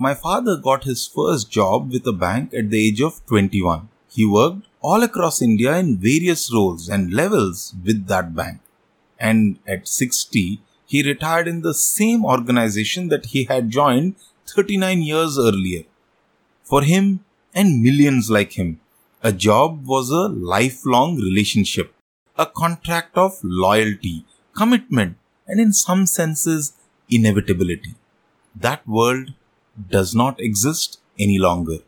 My father got his first job with a bank at the age of 21. He worked all across India in various roles and levels with that bank. And at 60, he retired in the same organization that he had joined 39 years earlier. For him and millions like him, a job was a lifelong relationship, a contract of loyalty, commitment, and in some senses, inevitability. That world does not exist any longer.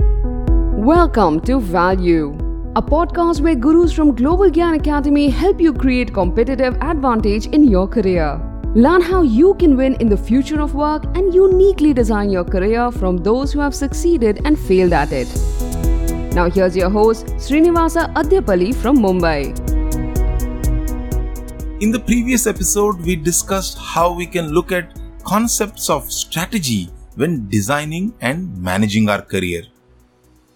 Welcome to Value, a podcast where gurus from Global Gyan Academy help you create competitive advantage in your career. Learn how you can win in the future of work and uniquely design your career from those who have succeeded and failed at it. Now, here's your host, Srinivasa Addepalli from Mumbai. In the previous episode, we discussed how we can look at concepts of strategy when designing and managing our career.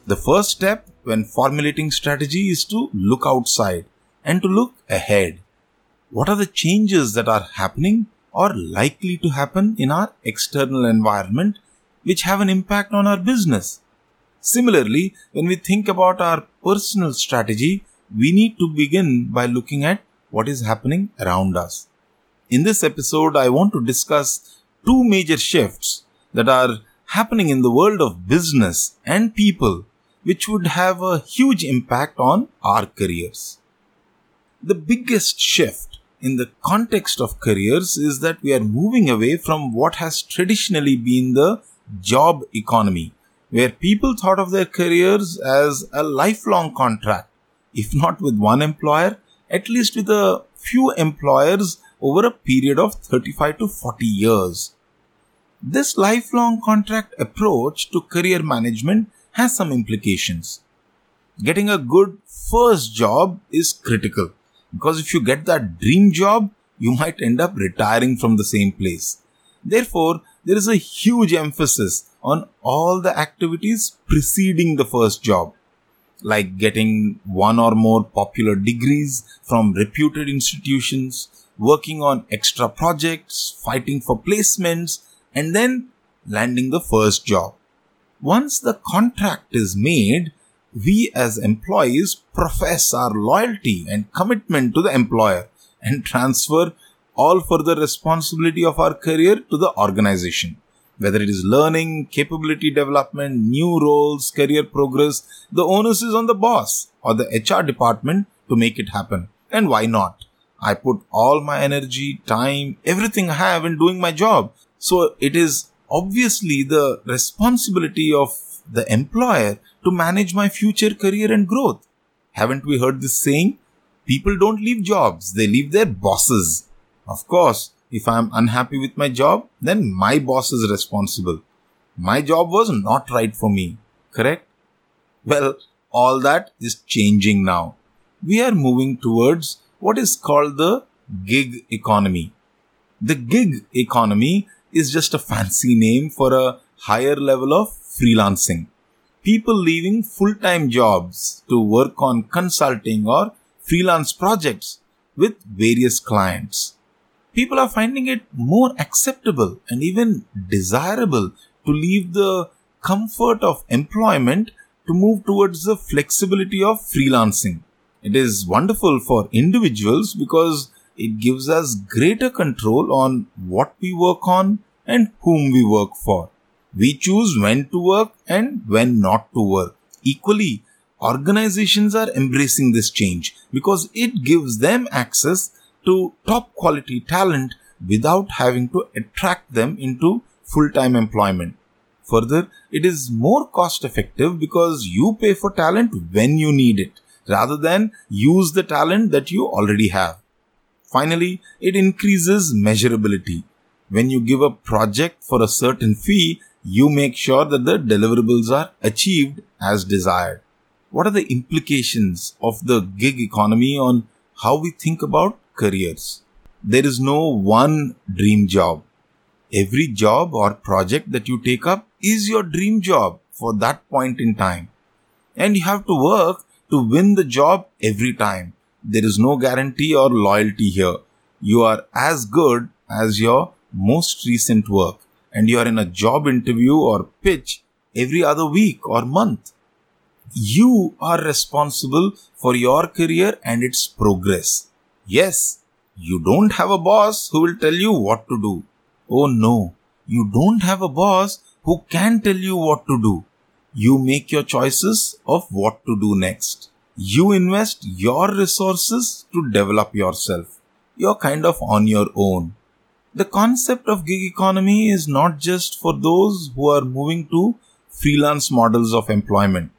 The first step when formulating strategy is to look outside and to look ahead. What are the changes that are happening or likely to happen in our external environment which have an impact on our business? Similarly, when we think about our personal strategy, we need to begin by looking at what is happening around us. In this episode, I want to discuss two major shifts that are happening in the world of business and people which would have a huge impact on our careers. The biggest shift in the context of careers is that we are moving away from what has traditionally been the job economy, where people thought of their careers as a lifelong contract, if not with one employer, at least with a few employers over a period of 35 to 40 years. This lifelong contract approach to career management has some implications. Getting a good first job is critical because if you get that dream job, you might end up retiring from the same place. Therefore, there is a huge emphasis on all the activities preceding the first job, like getting one or more popular degrees from reputed institutions, working on extra projects, fighting for placements, and then landing the first job. Once the contract is made, we as employees profess our loyalty and commitment to the employer and transfer all further responsibility of our career to the organization. Whether it is learning, capability development, new roles, career progress, the onus is on the boss or the HR department to make it happen. And why not? I put all my energy, time, everything I have in doing my job. So it is obviously the responsibility of the employer to manage my future career and growth. Haven't we heard this saying? People don't leave jobs, they leave their bosses. Of course, if I am unhappy with my job, then my boss is responsible. My job was not right for me, correct? Well, all that is changing now. We are moving towards what is called the gig economy. The gig economy is just a fancy name for a higher level of freelancing. People leaving full time jobs to work on consulting or freelance projects with various clients. People are finding it more acceptable and even desirable to leave the comfort of employment to move towards the flexibility of freelancing. It is wonderful for individuals because it gives us greater control on what we work on and whom we work for. We choose when to work and when not to work. Equally, organizations are embracing this change because it gives them access to top quality talent without having to attract them into full time employment. Further, it is more cost effective because you pay for talent when you need it rather than use the talent that you already have. Finally, it increases measurability. When you give a project for a certain fee, you make sure that the deliverables are achieved as desired. What are the implications of the gig economy on how we think about careers? There is no one dream job. Every job or project that you take up is your dream job for that point in time. And you have to work to win the job every time. There is no guarantee or loyalty here. You are as good as your most recent work. and you are in a job interview or pitch every other week or month. You are responsible for your career and its progress. Yes, you don't have a boss who will tell you what to do. Oh no, you don't have a boss who can tell you what to do. You make your choices of what to do next. You invest your resources to develop yourself. You're kind of on your own. The concept of gig economy is not just for those who are moving to freelance models of employment.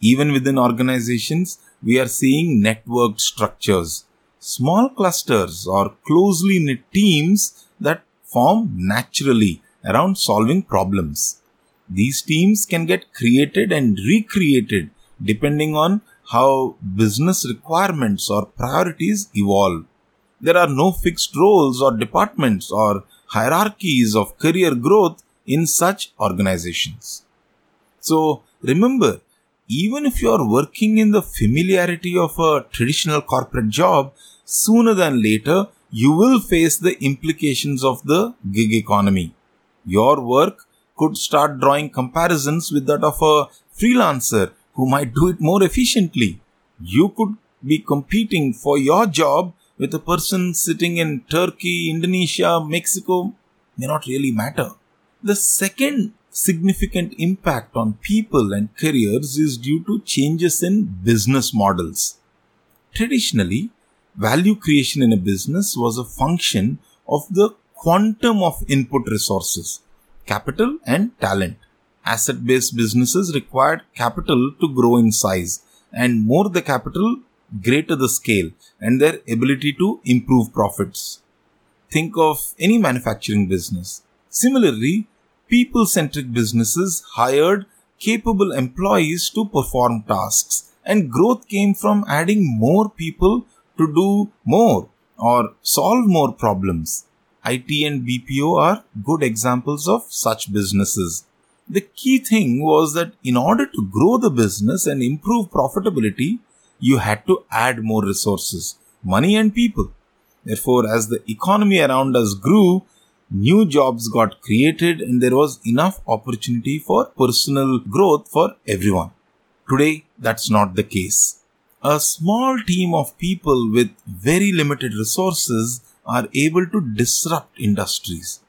Even within organizations, we are seeing networked structures, small clusters or closely knit teams that form naturally around solving problems. These teams can get created and recreated depending on how business requirements or priorities evolve. There are no fixed roles or departments or hierarchies of career growth in such organizations. So remember, even if you are working in the familiarity of a traditional corporate job, sooner than later you will face the implications of the gig economy. Your work could start drawing comparisons with that of a freelancer who might do it more efficiently. You could be competing for your job with a person sitting in Turkey, Indonesia, Mexico, may not really matter. The second significant impact on people and careers is due to changes in business models. Traditionally, value creation in a business was a function of the quantum of input resources, capital and talent. Asset based businesses required capital to grow in size, and more the capital, greater the scale and their ability to improve profits. Think of any manufacturing business. Similarly, people centric businesses hired capable employees to perform tasks, and growth came from adding more people to do more or solve more problems. IT and BPO are good examples of such businesses. The key thing was that in order to grow the business and improve profitability, you had to add more resources, money and people. Therefore, as the economy around us grew, new jobs got created and there was enough opportunity for personal growth for everyone. Today, that's not the case. A small team of people with very limited resources are able to disrupt industries.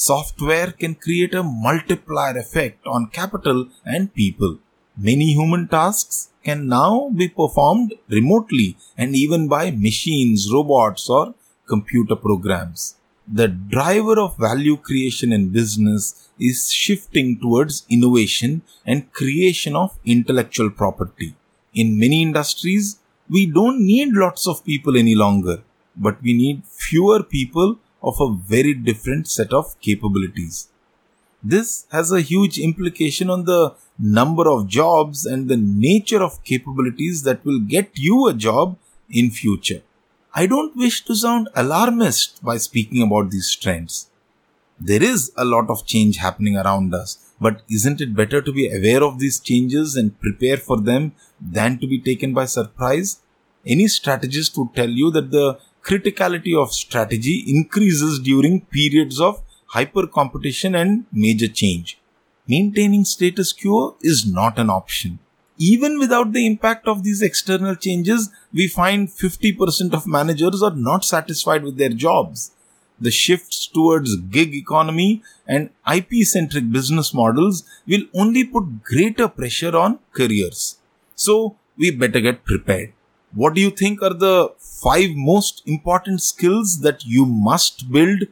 Software can create a multiplier effect on capital and people. Many human tasks can now be performed remotely and even by machines, robots, or computer programs. The driver of value creation in business is shifting towards innovation and creation of intellectual property. In many industries, we don't need lots of people any longer but we need fewer people of a very different set of capabilities. This has a huge implication on the number of jobs and the nature of capabilities that will get you a job in future. I don't wish to sound alarmist by speaking about these trends. There is a lot of change happening around us, but isn't it better to be aware of these changes and prepare for them than to be taken by surprise? Any strategist would tell you that the criticality of strategy increases during periods of hyper competition and major change. Maintaining status quo is not an option. Even without the impact of these external changes, we find 50% of managers are not satisfied with their jobs. The shifts towards gig economy and IP centric business models will only put greater pressure on careers. So, we better get prepared. What do you think are the five most important skills that you must build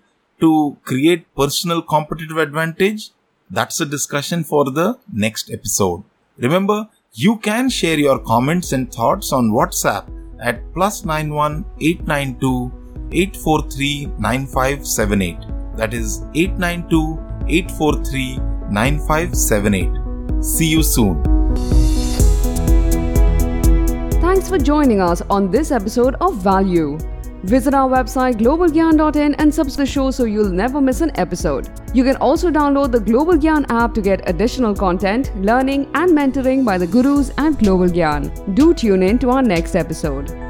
to create personal competitive advantage? That's a discussion for the next episode. Remember, you can share your comments and thoughts on WhatsApp at plus 91 892 843 9578. That is 892 843 9578. See you soon. Thanks for joining us on this episode of Value. Visit our website globalgyan.in and subscribe the show so you'll never miss an episode. You can also download the Global Gyan app to get additional content, learning, and mentoring by the gurus at Global Gyan. Do tune in to our next episode.